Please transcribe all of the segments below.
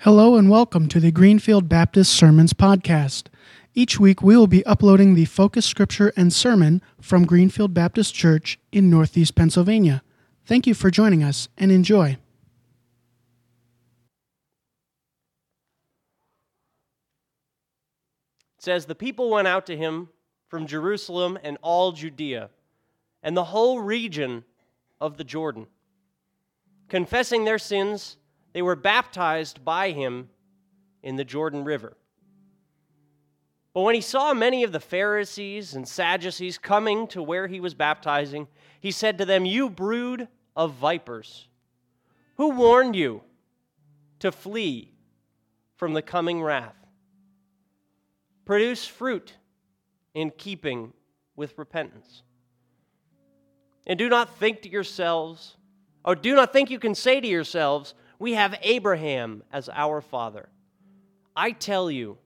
Hello and welcome to the Greenfield Baptist Sermons Podcast. Each week we will be uploading the focus scripture and sermon from Greenfield Baptist Church in Northeast Pennsylvania. Thank you for joining us and enjoy. It says, The people went out to him from Jerusalem and all Judea and the whole region of the Jordan. Confessing their sins, they were baptized by him in the Jordan River. But when he saw many of the Pharisees and Sadducees coming to where he was baptizing, he said to them, You brood of vipers, who warned you to flee from the coming wrath? Produce fruit in keeping with repentance. And do not think to yourselves, or do not think you can say to yourselves, We have Abraham as our father. I tell you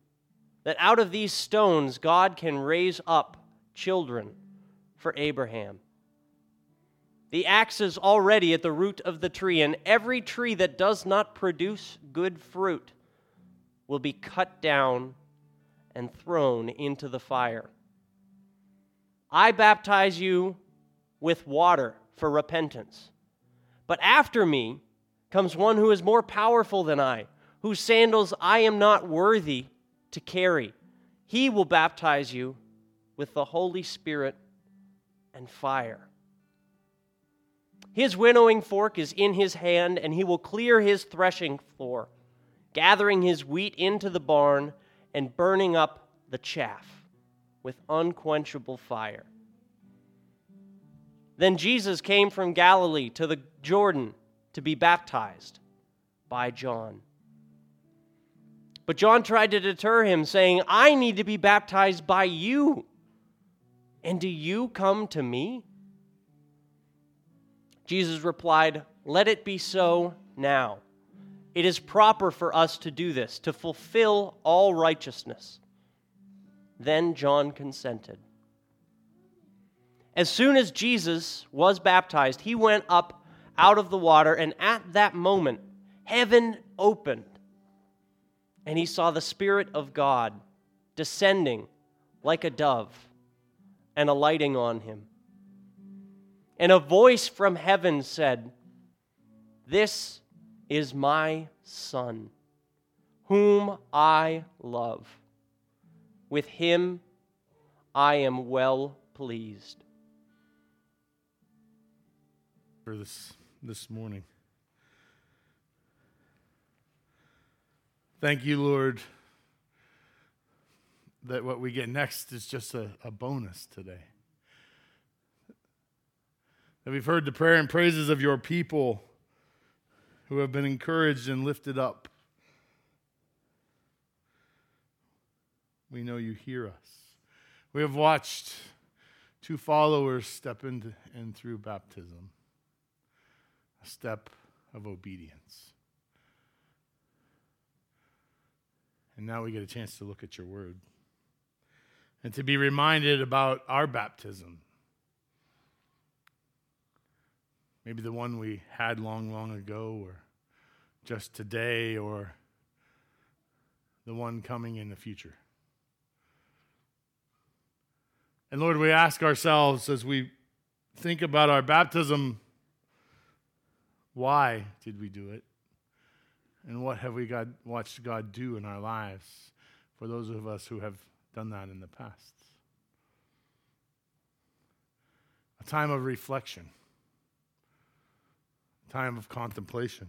that out of these stones God can raise up children for Abraham. The axe is already at the root of the tree, and every tree that does not produce good fruit will be cut down and thrown into the fire. I baptize you with water for repentance. But after me comes one who is more powerful than I, whose sandals I am not worthy to carry. He will baptize you with the Holy Spirit and fire. His winnowing fork is in his hand, and he will clear his threshing floor, gathering his wheat into the barn and burning up the chaff with unquenchable fire. Then Jesus came from Galilee to the Jordan to be baptized by John. But John tried to deter him, saying, I need to be baptized by you. And do you come to me? Jesus replied, Let it be so now. It is proper for us to do this, to fulfill all righteousness. Then John consented. As soon as Jesus was baptized, he went up out of the water, and at that moment, heaven opened, and he saw the Spirit of God descending like a dove and alighting on him. And a voice from heaven said, This is my Son, whom I love. With him I am well pleased. For this, this morning. Thank you, Lord, that what we get next is just a, a bonus today. That we've heard the prayer and praises of your people who have been encouraged and lifted up. We know you hear us. We have watched two followers step into and through baptism, a step of obedience. And now we get a chance to look at your word and to be reminded about our baptism. Maybe the one we had long, long ago, or just today, or the one coming in the future. And Lord, we ask ourselves as we think about our baptism why did we do it? And what have we God, watched God do in our lives for those of us who have done that in the past? A time of reflection, a time of contemplation,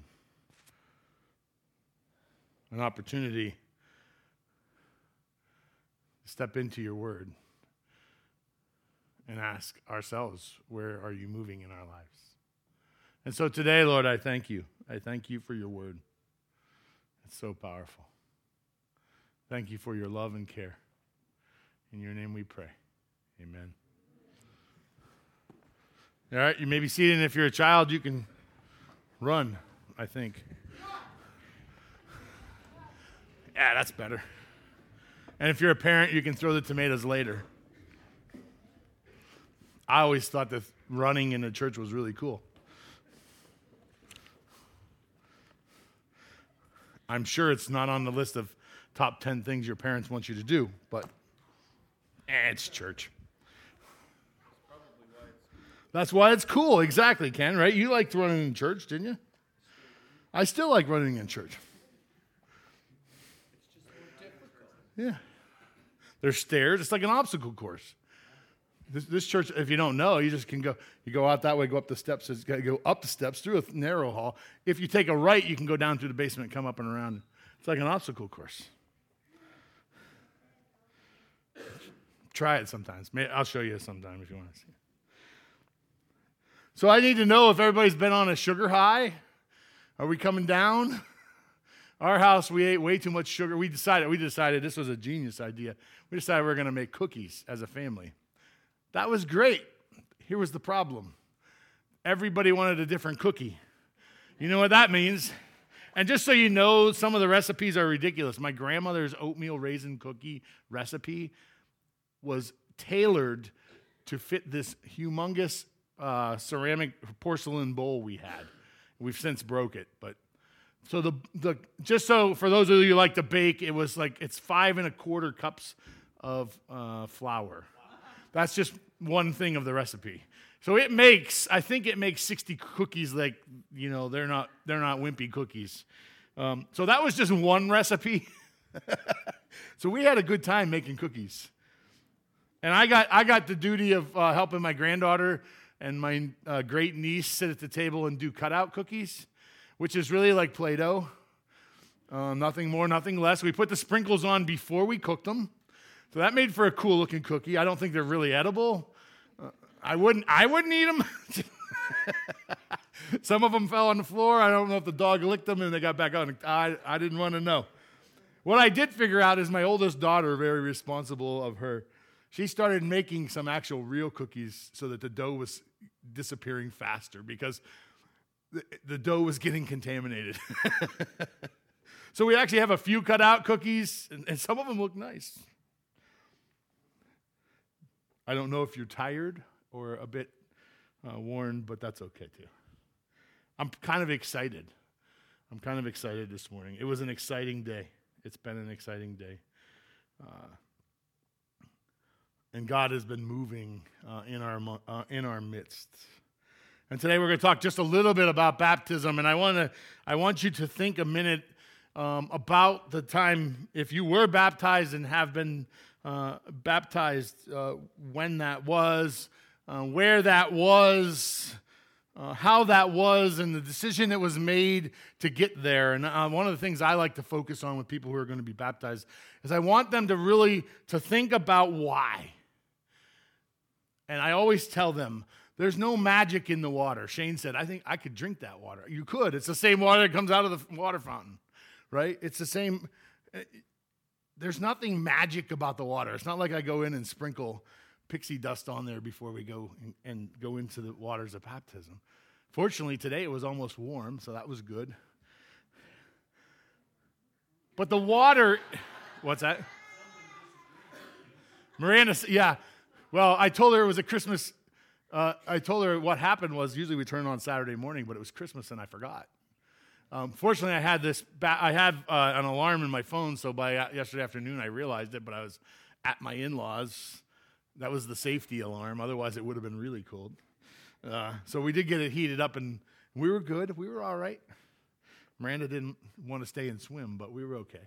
an opportunity to step into your word and ask ourselves, where are you moving in our lives? And so today, Lord, I thank you. I thank you for your word. It's so powerful. Thank you for your love and care. In your name we pray. Amen. All right, you may be seated, and if you're a child, you can run, I think. Yeah, that's better. And if you're a parent, you can throw the tomatoes later. I always thought that running in a church was really cool. I'm sure it's not on the list of top 10 things your parents want you to do, but eh, it's church. That's why it's cool. Exactly, Ken, right? You liked running in church, didn't you? I still like running in church. Yeah. There's stairs. It's like an obstacle course. This, this, church, if you don't know, you just can go. You go out that way, go up the steps. It's got to go up the steps through a narrow hall. If you take a right, you can go down through the basement, come up and around. It's like an obstacle course. Try it sometimes. I'll show you sometime if you want to see. So I need to know if everybody's been on a sugar high. Are we coming down? Our house, we ate way too much sugar. We decided, we decided this was a genius idea. We decided we were going to make cookies as a family. That was great. Here was the problem everybody wanted a different cookie. You know what that means? And just so you know, some of the recipes are ridiculous. My grandmother's oatmeal raisin cookie recipe was tailored to fit this humongous uh, ceramic porcelain bowl we had. We've since broke it, but so the the just so for those of you who like to bake, it was like it's five and a quarter cups of uh, flour. That's just one thing of the recipe. So it makes, I think it makes 60 cookies like, you know, they're not, they're not wimpy cookies. Um, so that was just one recipe. so we had a good time making cookies. And I got, I got the duty of uh, helping my granddaughter and my uh, great niece sit at the table and do cutout cookies, which is really like Play Doh. Uh, nothing more, nothing less. We put the sprinkles on before we cooked them. So that made for a cool looking cookie. I don't think they're really edible. Uh, I wouldn't I wouldn't eat them. Some of them fell on the floor. I don't know if the dog licked them and they got back on. I, I didn't want to know. What I did figure out is my oldest daughter, very responsible of her, she started making some actual real cookies so that the dough was disappearing faster because the, the dough was getting contaminated. so we actually have a few cut out cookies, and, and some of them look nice. I don't know if you're tired or a bit uh, worn, but that's okay too. I'm kind of excited. I'm kind of excited this morning. It was an exciting day. It's been an exciting day. Uh, and God has been moving uh, in, our, uh, in our midst. And today we're going to talk just a little bit about baptism. And I, wanna, I want you to think a minute um, about the time if you were baptized and have been uh, baptized, uh, when that was, uh, where that was, uh, how that was, and the decision that was made to get there. And uh, one of the things I like to focus on with people who are going to be baptized is I want them to really to think about why. And I always tell them, there's no magic in the water. Shane said, I think I could drink that water. You could. It's the same water that comes out of the water fountain, right? It's the same there's nothing magic about the water. It's not like I go in and sprinkle pixie dust on there before we go and, and go into the waters of baptism. Fortunately, today it was almost warm, so that was good. But the water, what's that? Miranda, yeah. Well, I told her it was a Christmas. Uh, I told her what happened was usually we turn on Saturday morning, but it was Christmas and I forgot. Um, fortunately, I had this. Ba- I had uh, an alarm in my phone, so by uh, yesterday afternoon I realized it. But I was at my in-laws. That was the safety alarm. Otherwise, it would have been really cold. Uh, so we did get it heated up, and we were good. We were all right. Miranda didn't want to stay and swim, but we were okay.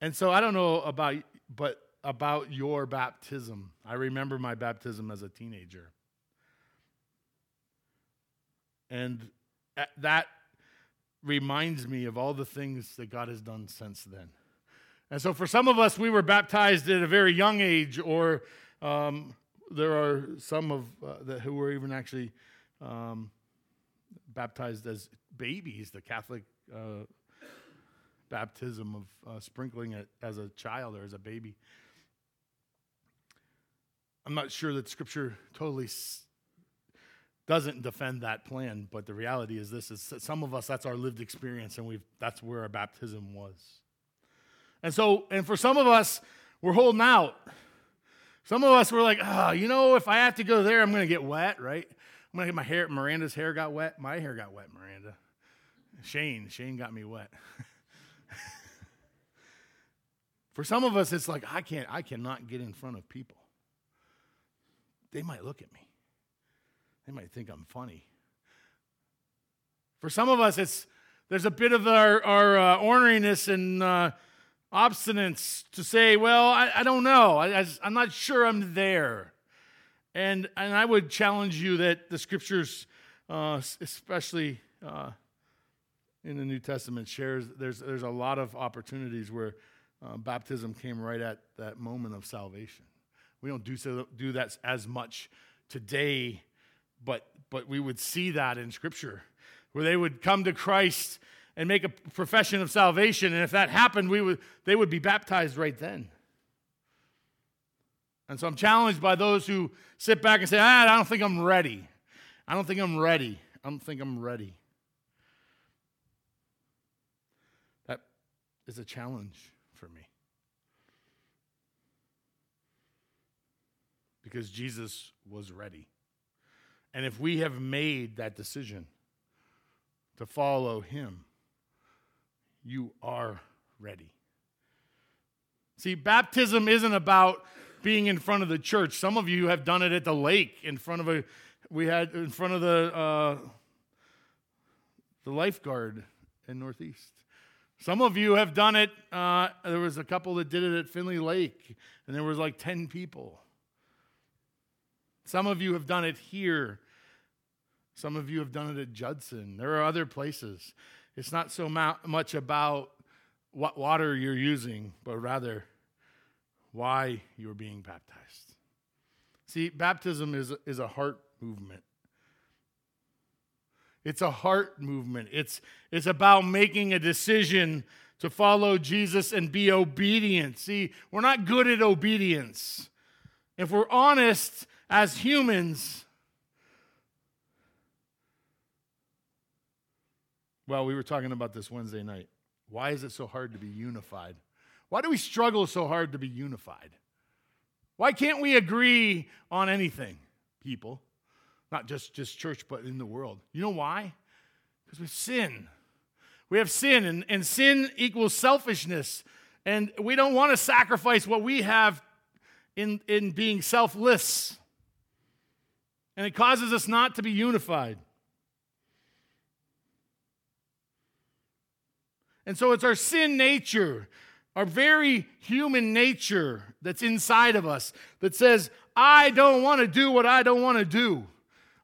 and so I don't know about, but about your baptism. I remember my baptism as a teenager. And that reminds me of all the things that God has done since then. And so, for some of us, we were baptized at a very young age, or um, there are some of uh, who were even actually um, baptized as babies. The Catholic uh, baptism of uh, sprinkling it as a child or as a baby. I'm not sure that Scripture totally doesn't defend that plan, but the reality is this is some of us that's our lived experience and we've that's where our baptism was. And so and for some of us we're holding out. Some of us were like, "Ah, oh, you know, if I have to go there, I'm going to get wet, right? I'm gonna get my hair. Miranda's hair got wet. My hair got wet. Miranda. Shane. Shane got me wet. For some of us, it's like I can't. I cannot get in front of people. They might look at me. They might think I'm funny. For some of us, it's there's a bit of our, our uh, orneriness and uh, obstinance to say, well, I, I don't know. I, am not sure I'm there. And, and I would challenge you that the scriptures, uh, especially uh, in the New Testament, shares there's, there's a lot of opportunities where uh, baptism came right at that moment of salvation. We don't do, so, do that as much today, but, but we would see that in Scripture, where they would come to Christ and make a profession of salvation. And if that happened, we would, they would be baptized right then. And so I'm challenged by those who sit back and say, ah, I don't think I'm ready. I don't think I'm ready. I don't think I'm ready. That is a challenge for me. Because Jesus was ready. And if we have made that decision to follow him, you are ready. See, baptism isn't about being in front of the church. Some of you have done it at the lake in front of a we had in front of the uh, the lifeguard in Northeast. Some of you have done it. Uh, there was a couple that did it at Findley Lake, and there was like ten people. Some of you have done it here. Some of you have done it at Judson. There are other places. It's not so much about what water you're using, but rather why you're being baptized. See, baptism is, is a heart movement. It's a heart movement. It's, it's about making a decision to follow Jesus and be obedient. See, we're not good at obedience. If we're honest as humans, Well, we were talking about this Wednesday night. Why is it so hard to be unified? Why do we struggle so hard to be unified? Why can't we agree on anything, people? Not just, just church, but in the world. You know why? Because we sin. We have sin, and, and sin equals selfishness. And we don't want to sacrifice what we have in, in being selfless. And it causes us not to be unified. And so it's our sin nature, our very human nature that's inside of us that says, I don't want to do what I don't want to do.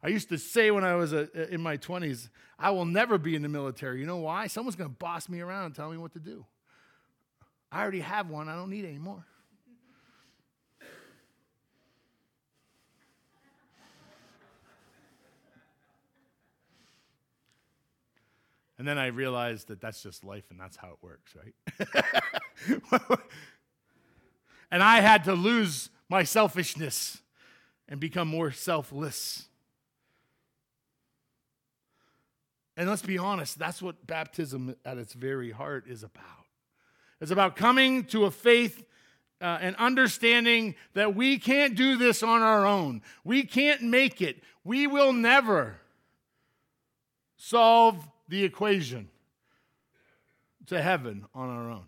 I used to say when I was a, uh, in my 20s, I will never be in the military. You know why? Someone's going to boss me around and tell me what to do. I already have one, I don't need any more. And then I realized that that's just life and that's how it works, right? and I had to lose my selfishness and become more selfless. And let's be honest, that's what baptism at its very heart is about. It's about coming to a faith uh, and understanding that we can't do this on our own. We can't make it. We will never solve the equation to heaven on our own.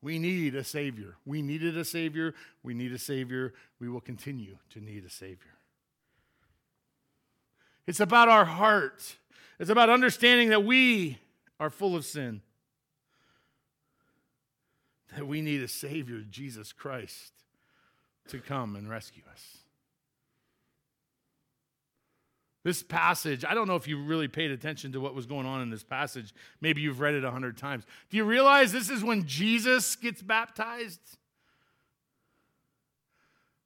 We need a Savior. We needed a Savior. We need a Savior. We will continue to need a Savior. It's about our heart, it's about understanding that we are full of sin, that we need a Savior, Jesus Christ, to come and rescue us. This passage, I don't know if you really paid attention to what was going on in this passage. Maybe you've read it a hundred times. Do you realize this is when Jesus gets baptized?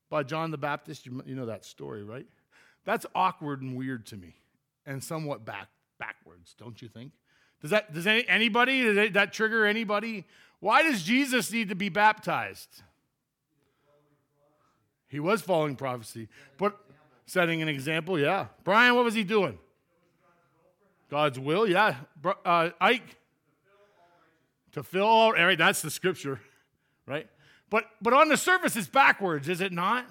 By John the Baptist. You, you know that story, right? That's awkward and weird to me and somewhat back, backwards, don't you think? Does that, does any, anybody, does that trigger anybody? Why does Jesus need to be baptized? He was following prophecy. But setting an example, yeah. Brian, what was he doing? God's will, yeah. Uh, Ike, to fill all, right, that's the scripture, right? But, but on the surface, it's backwards, is it not?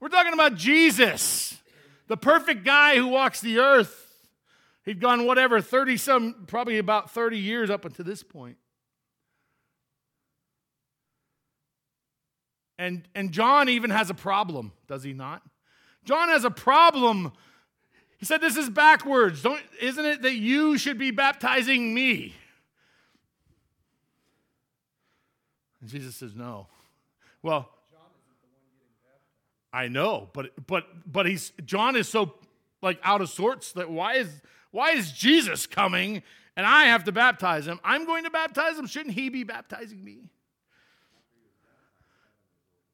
We're talking about Jesus, the perfect guy who walks the earth. He'd gone, whatever, 30 some, probably about 30 years up until this point. And, and John even has a problem, does he not? John has a problem. He said, This is backwards. Don't, isn't it that you should be baptizing me? And Jesus says, No. Well, John isn't the one getting baptized. I know, but but but he's John is so like out of sorts that why is why is Jesus coming and I have to baptize him? I'm going to baptize him. Shouldn't he be baptizing me?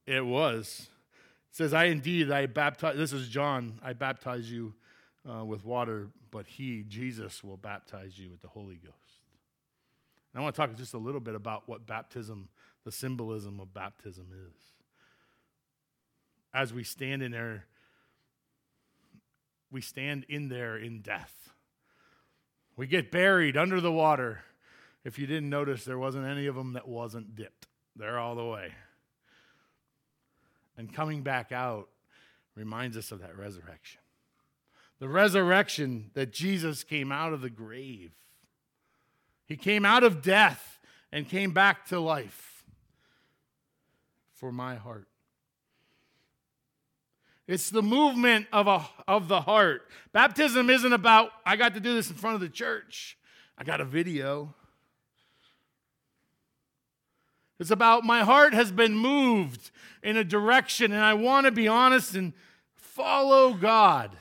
It was. Says, I indeed, I baptize, this is John, I baptize you uh, with water, but he, Jesus, will baptize you with the Holy Ghost. And I want to talk just a little bit about what baptism, the symbolism of baptism is. As we stand in there, we stand in there in death. We get buried under the water. If you didn't notice, there wasn't any of them that wasn't dipped. They're all the way. And coming back out reminds us of that resurrection. The resurrection that Jesus came out of the grave. He came out of death and came back to life for my heart. It's the movement of, a, of the heart. Baptism isn't about, I got to do this in front of the church. I got a video. It's about my heart has been moved in a direction, and I want to be honest and follow God.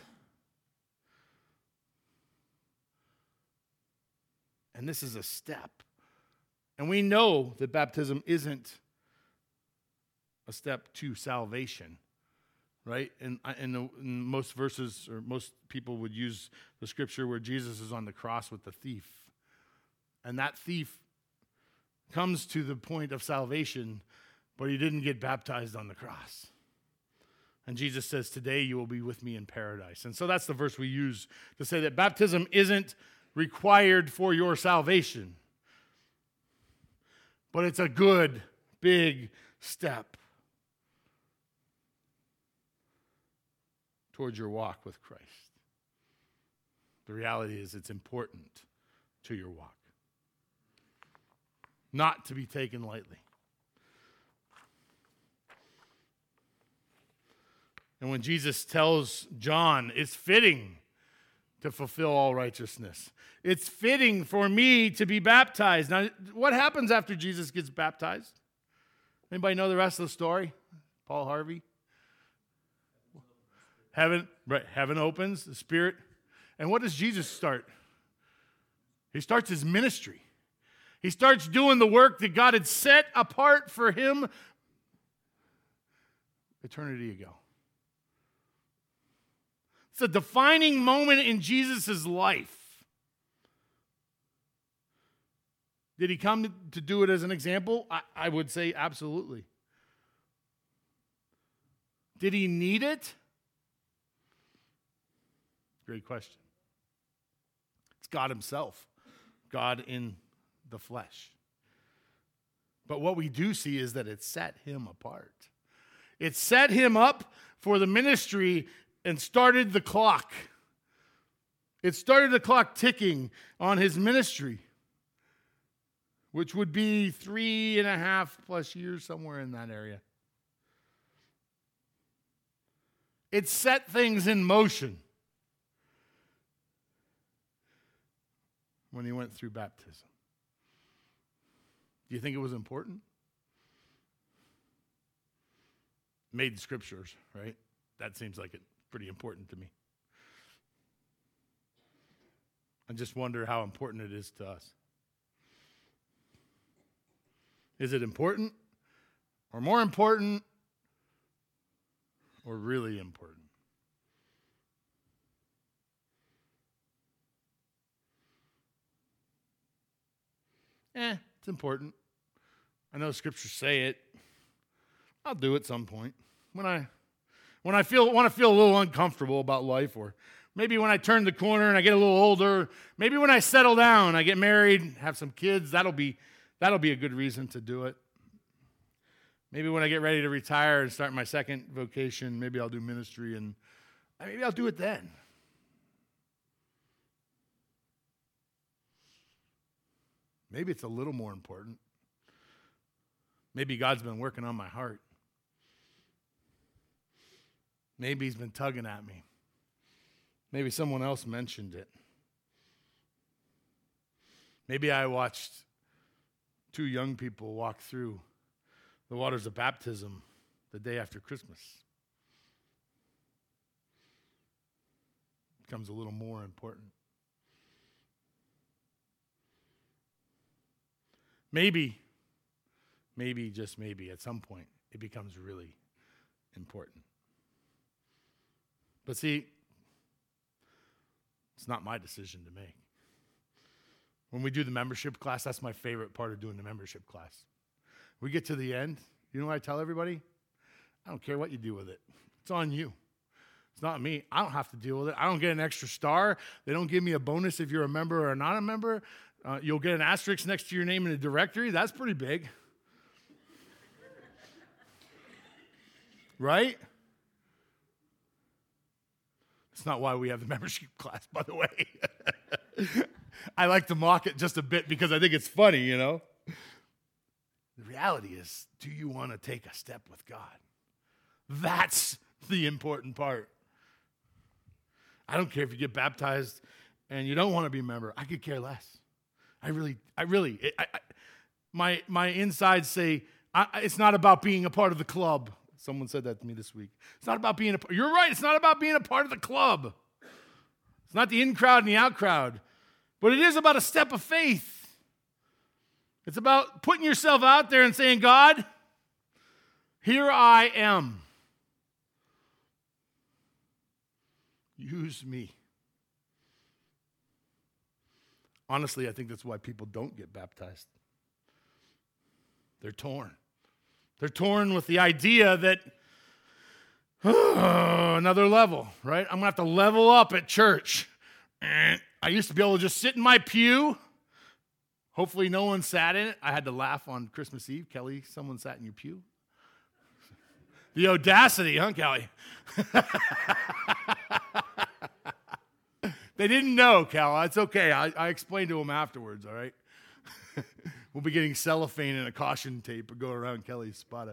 And this is a step. And we know that baptism isn't a step to salvation right? And in, in most verses, or most people would use the scripture where Jesus is on the cross with the thief. And that thief comes to the point of salvation, but he didn't get baptized on the cross. And Jesus says, Today you will be with me in paradise. And so that's the verse we use to say that baptism isn't required for your salvation, but it's a good, big step. towards your walk with Christ. The reality is, it's important to your walk, not to be taken lightly. And when Jesus tells John, it's fitting to fulfill all righteousness. It's fitting for me to be baptized. Now, what happens after Jesus gets baptized? Anybody know the rest of the story? Paul Harvey? Heaven, right, heaven opens, the Spirit. And what does Jesus start? He starts his ministry. He starts doing the work that God had set apart for him eternity ago. It's a defining moment in Jesus' life. Did he come to do it as an example? I, I would say absolutely. Did he need it? Great question. It's God Himself, God in the flesh. But what we do see is that it set Him apart. It set Him up for the ministry and started the clock. It started the clock ticking on His ministry, which would be three and a half plus years, somewhere in that area. It set things in motion. when he went through baptism? Do you think it was important? Made the scriptures, right? That seems like it pretty important to me. I just wonder how important it is to us. Is it important? Or more important? Or really important? Eh, it's important. I know scriptures say it. I'll do it some point. When I when I feel want to feel a little uncomfortable about life or maybe when I turn the corner and I get a little older, maybe when I settle down, I get married, have some kids, that'll be that'll be a good reason to do it. Maybe when I get ready to retire and start my second vocation, maybe I'll do ministry and maybe I'll do it then. Maybe it's a little more important. Maybe God's been working on my heart. Maybe He's been tugging at me. Maybe someone else mentioned it. Maybe I watched two young people walk through the waters of baptism the day after Christmas. It becomes a little more important. Maybe, maybe, just maybe, at some point, it becomes really important. But see, it's not my decision to make. When we do the membership class, that's my favorite part of doing the membership class. We get to the end, you know what I tell everybody? I don't care what you do with it, it's on you. It's not me. I don't have to deal with it. I don't get an extra star. They don't give me a bonus if you're a member or not a member. Uh, you'll get an asterisk next to your name in a directory. That's pretty big. right? It's not why we have the membership class, by the way. I like to mock it just a bit because I think it's funny, you know? The reality is, do you want to take a step with God? That's the important part. I don't care if you get baptized and you don't want to be a member. I could care less. I really, I really, I, I, my my insides say I, it's not about being a part of the club. Someone said that to me this week. It's not about being a. Part. You're right. It's not about being a part of the club. It's not the in crowd and the out crowd, but it is about a step of faith. It's about putting yourself out there and saying, God, here I am. Use me. Honestly, I think that's why people don't get baptized. They're torn. They're torn with the idea that oh, another level, right? I'm going to have to level up at church. I used to be able to just sit in my pew Hopefully, no one sat in it. I had to laugh on Christmas Eve. Kelly, someone sat in your pew. The audacity, huh, Kelly? they didn't know, Cal. It's okay. I, I explained to them afterwards, all right? we'll be getting cellophane and a caution tape to go around Kelly's spot.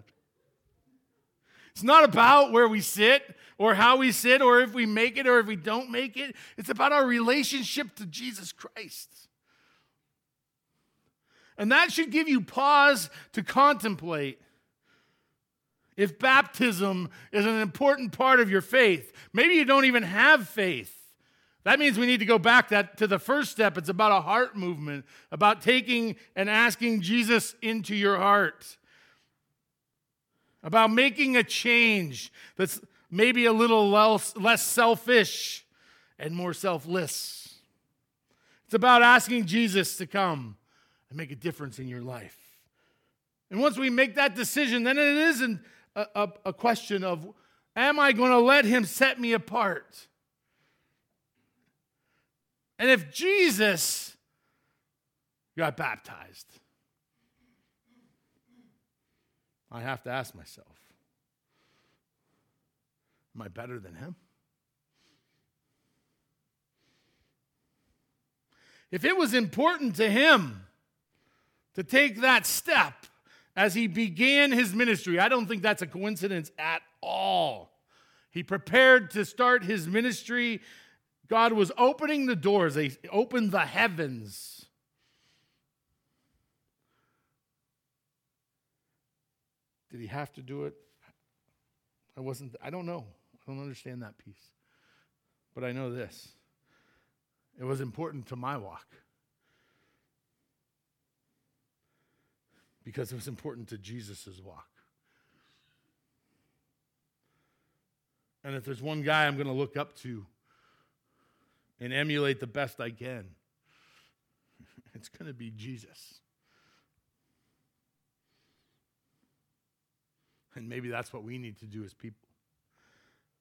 It's not about where we sit or how we sit or if we make it or if we don't make it. It's about our relationship to Jesus Christ. And that should give you pause to contemplate if baptism is an important part of your faith. Maybe you don't even have faith. That means we need to go back that to the first step. It's about a heart movement, about taking and asking Jesus into your heart. About making a change that's maybe a little less, less selfish and more selfless. It's about asking Jesus to come and make a difference in your life. And once we make that decision, then it isn't a, a, a question of, am I going to let him set me apart? And if Jesus got baptized, I have to ask myself, am I better than him? If it was important to him to take that step as he began his ministry. I don't think that's a coincidence at all. He prepared to start his ministry. God was opening the doors, He opened the heavens. Did he have to do it? I wasn't, I don't know. I don't understand that piece. But I know this it was important to my walk. because it was important to Jesus' walk. And if there's one guy I'm going to look up to and emulate the best I can, it's going to be Jesus. And maybe that's what we need to do as people.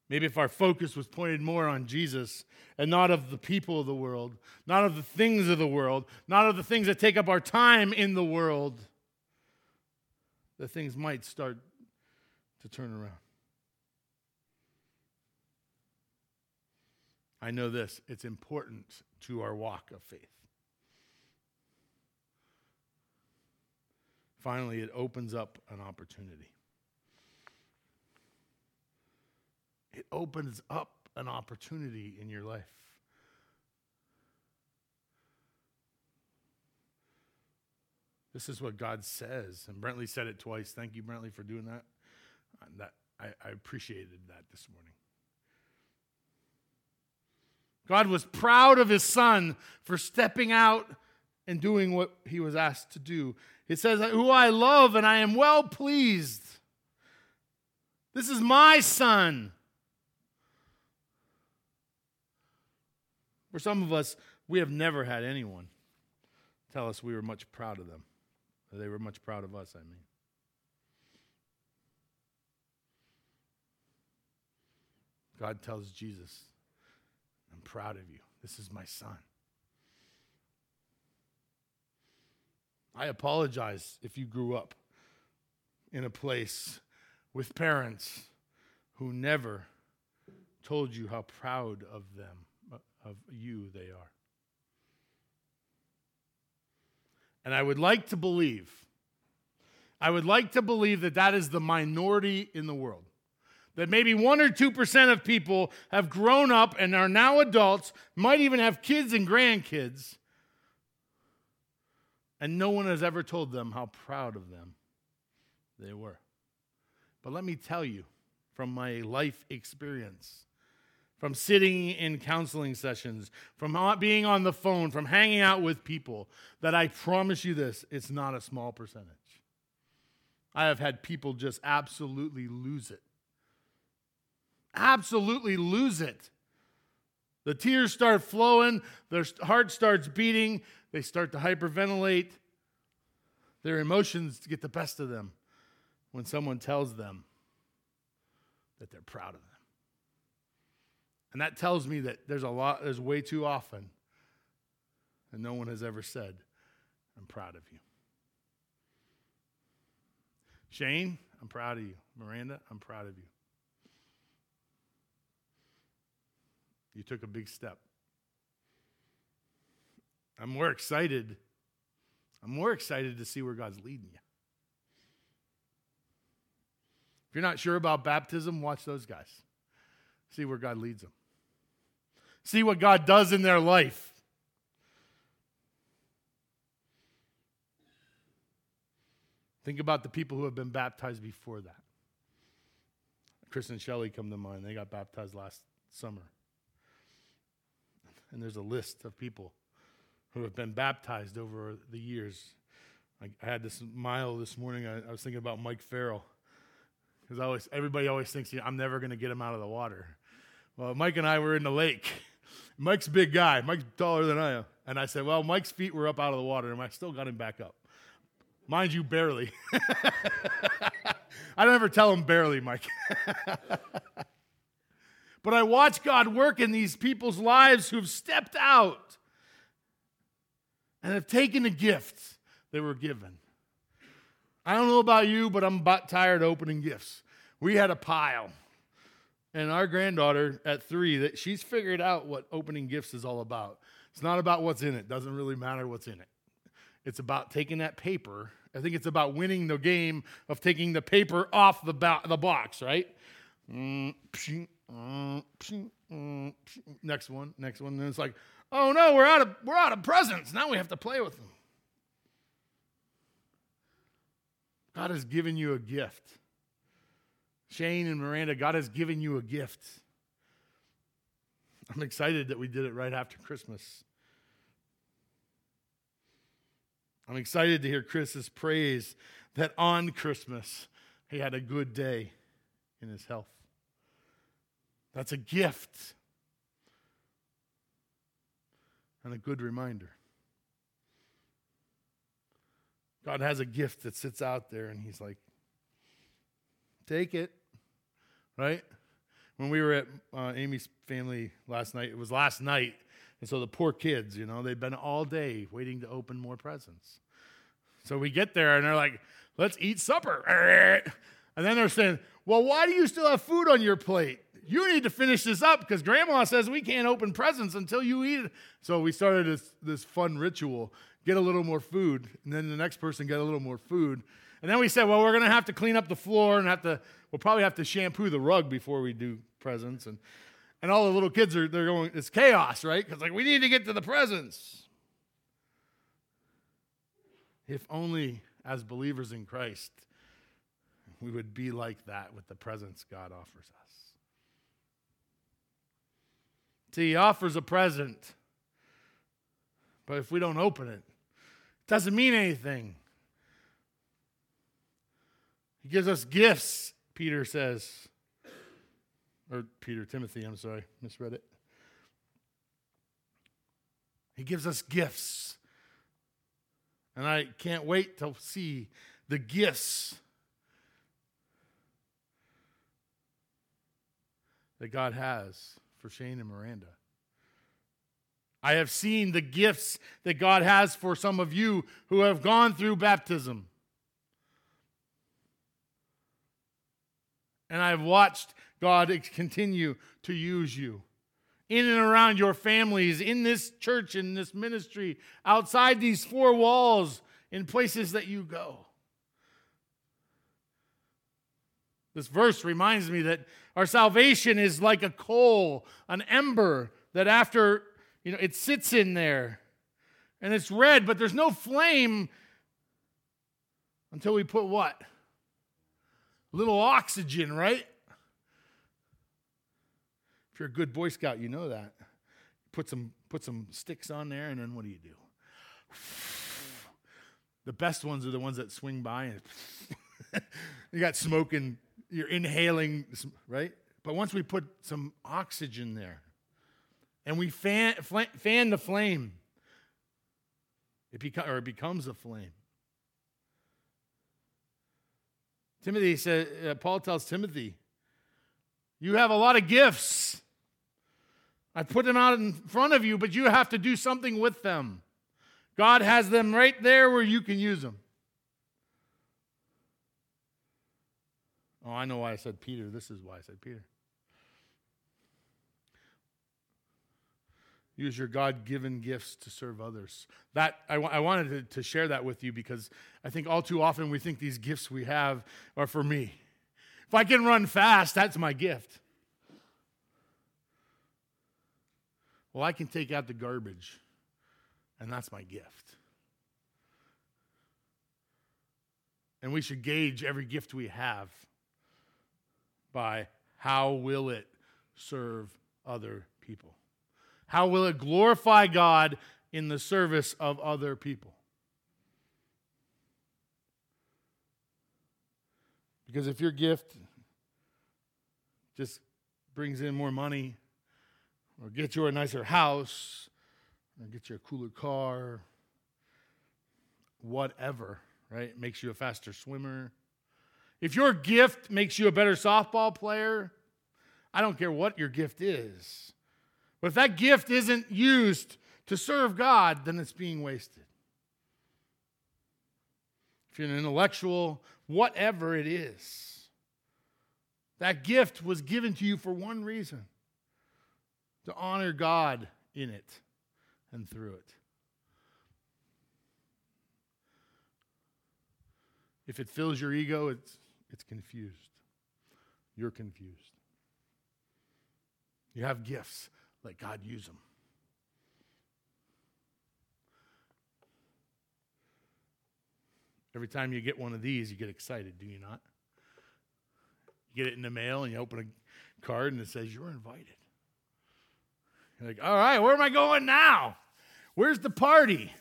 Maybe if our focus was pointed more on Jesus and not of the people of the world, not of the things of the world, not of the things that take up our time in the world that things might start to turn around. I know this it's important to our walk of faith. Finally, it opens up an opportunity. It opens up an opportunity in your life. This is what God says. And Brentley said it twice. Thank you, Brentley, for doing that. That I, I appreciated that this morning. God was proud of his son for stepping out and doing what he was asked to do. It says, Who I love and I am well pleased. This is my son. For some of us, we have never had anyone tell us we were much proud of them. They were much proud of us, I mean. God tells Jesus, I'm proud of you. This is my son. I apologize if you grew up in a place with parents who never told you how proud of them, of you they are. And I would like to believe, I would like to believe that that is the minority in the world. That maybe 1 or 2% of people have grown up and are now adults, might even have kids and grandkids, and no one has ever told them how proud of them they were. But let me tell you from my life experience, from sitting in counseling sessions, from being on the phone, from hanging out with people, that I promise you this it's not a small percentage. I have had people just absolutely lose it absolutely lose it. The tears start flowing, their heart starts beating, they start to hyperventilate. Their emotions get the best of them when someone tells them that they're proud of them. And that tells me that there's a lot, there's way too often, and no one has ever said, I'm proud of you. Shane, I'm proud of you. Miranda, I'm proud of you. You took a big step. I'm more excited. I'm more excited to see where God's leading you. If you're not sure about baptism, watch those guys. See where God leads them. See what God does in their life. Think about the people who have been baptized before that. Chris and Shelley come to mind. They got baptized last summer and there's a list of people who have been baptized over the years. I, I had this mile this morning. I, I, was thinking about Mike Farrell because always everybody always thinks I'm never going to get him out of the water. Well, Mike and I were in the lake. Mike's a big guy. Mike's taller than I am. And I said, Well, Mike's feet were up out of the water, and I still got him back up. Mind you, barely. I don't ever tell him barely, Mike. But I watch God work in these people's lives who've stepped out and have taken a gift they were given. I don't know about you, but I'm about tired of opening gifts. We had a pile. And our granddaughter at three, that she's figured out what opening gifts is all about. It's not about what's in it. Doesn't really matter what's in it. It's about taking that paper. I think it's about winning the game of taking the paper off the, the box, right? Mm, Mm, mm, next one, next one. And it's like, oh no, we're out of we're out of presents. Now we have to play with them. God has given you a gift. Shane and Miranda, God has given you a gift. I'm excited that we did it right after Christmas. I'm excited to hear Chris's praise that on Christmas he had a good day in his health. That's a gift and a good reminder. God has a gift that sits out there, and He's like, take it, right? When we were at uh, Amy's family last night, it was last night, and so the poor kids, you know, they've been all day waiting to open more presents. So we get there and they're like, let's eat supper. And then they're saying, well, why do you still have food on your plate? You need to finish this up because grandma says we can't open presents until you eat it. So we started this, this fun ritual get a little more food. And then the next person get a little more food. And then we said, well, we're going to have to clean up the floor and have to, we'll probably have to shampoo the rug before we do presents. And, and all the little kids are, they're going, it's chaos, right? Because like, we need to get to the presents. If only as believers in Christ, we would be like that with the presents God offers us. See, He offers a present, but if we don't open it, it doesn't mean anything. He gives us gifts, Peter says. Or Peter, Timothy, I'm sorry, misread it. He gives us gifts. And I can't wait to see the gifts that God has for Shane and Miranda. I have seen the gifts that God has for some of you who have gone through baptism. And I've watched God continue to use you in and around your families, in this church, in this ministry, outside these four walls, in places that you go. This verse reminds me that our salvation is like a coal, an ember that after, you know, it sits in there and it's red, but there's no flame until we put what? A little oxygen, right? If you're a good Boy Scout, you know that. Put some, put some sticks on there, and then what do you do? The best ones are the ones that swing by and you got smoke and you're inhaling, right? But once we put some oxygen there and we fan, fan the flame, it, beca- or it becomes a flame. Timothy said, uh, Paul tells Timothy, you have a lot of gifts. I put them out in front of you, but you have to do something with them. God has them right there where you can use them. Oh, I know why I said Peter. This is why I said Peter. Use your God given gifts to serve others. That I, w- I wanted to, to share that with you because I think all too often we think these gifts we have are for me. If I can run fast, that's my gift. Well, I can take out the garbage, and that's my gift. And we should gauge every gift we have by how will it serve other people? How will it glorify God in the service of other people? Because if your gift just brings in more money, or gets you a nicer house, or gets you a cooler car, whatever, right? Makes you a faster swimmer if your gift makes you a better softball player, I don't care what your gift is. But if that gift isn't used to serve God, then it's being wasted. If you're an intellectual, whatever it is, that gift was given to you for one reason to honor God in it and through it. If it fills your ego, it's it's confused. You're confused. You have gifts. Let God use them. Every time you get one of these, you get excited, do you not? You get it in the mail and you open a card and it says, You're invited. You're like, All right, where am I going now? Where's the party?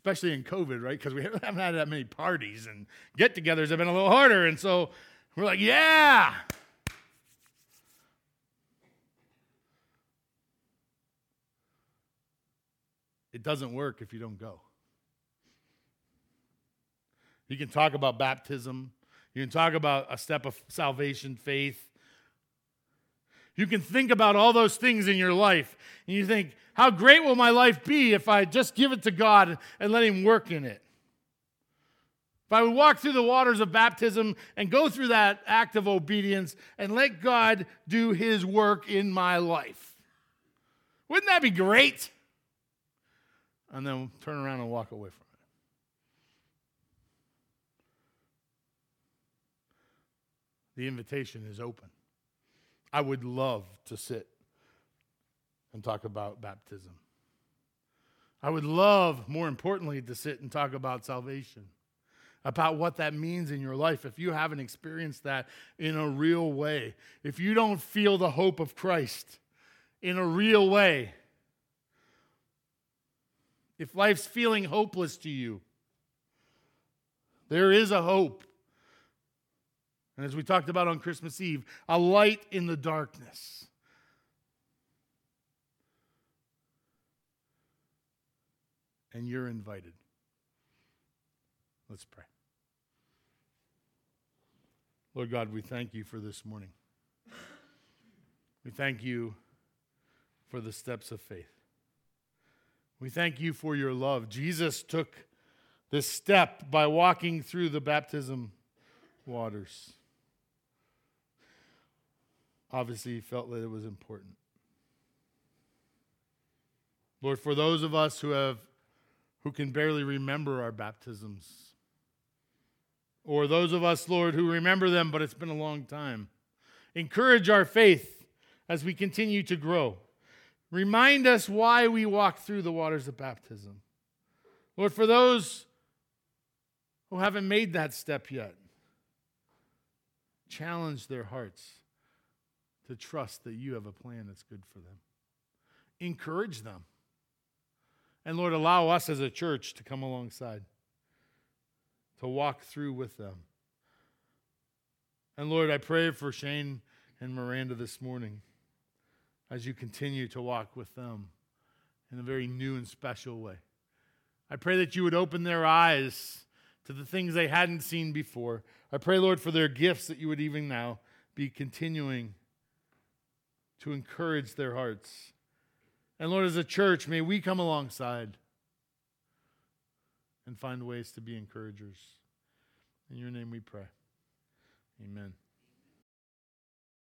Especially in COVID, right? Because we haven't had that many parties and get togethers have been a little harder. And so we're like, yeah. It doesn't work if you don't go. You can talk about baptism, you can talk about a step of salvation, faith. You can think about all those things in your life, and you think, how great will my life be if I just give it to God and let Him work in it? If I would walk through the waters of baptism and go through that act of obedience and let God do his work in my life. Wouldn't that be great? And then turn around and walk away from it. The invitation is open. I would love to sit and talk about baptism. I would love, more importantly, to sit and talk about salvation, about what that means in your life. If you haven't experienced that in a real way, if you don't feel the hope of Christ in a real way, if life's feeling hopeless to you, there is a hope. And as we talked about on Christmas Eve, a light in the darkness. And you're invited. Let's pray. Lord God, we thank you for this morning. We thank you for the steps of faith. We thank you for your love. Jesus took this step by walking through the baptism waters. Obviously, he felt that it was important. Lord, for those of us who have who can barely remember our baptisms, or those of us, Lord, who remember them, but it's been a long time, encourage our faith as we continue to grow. Remind us why we walk through the waters of baptism. Lord, for those who haven't made that step yet, challenge their hearts to trust that you have a plan that's good for them. Encourage them. And Lord, allow us as a church to come alongside, to walk through with them. And Lord, I pray for Shane and Miranda this morning as you continue to walk with them in a very new and special way. I pray that you would open their eyes to the things they hadn't seen before. I pray, Lord, for their gifts that you would even now be continuing to encourage their hearts. And Lord, as a church, may we come alongside and find ways to be encouragers. In your name we pray. Amen.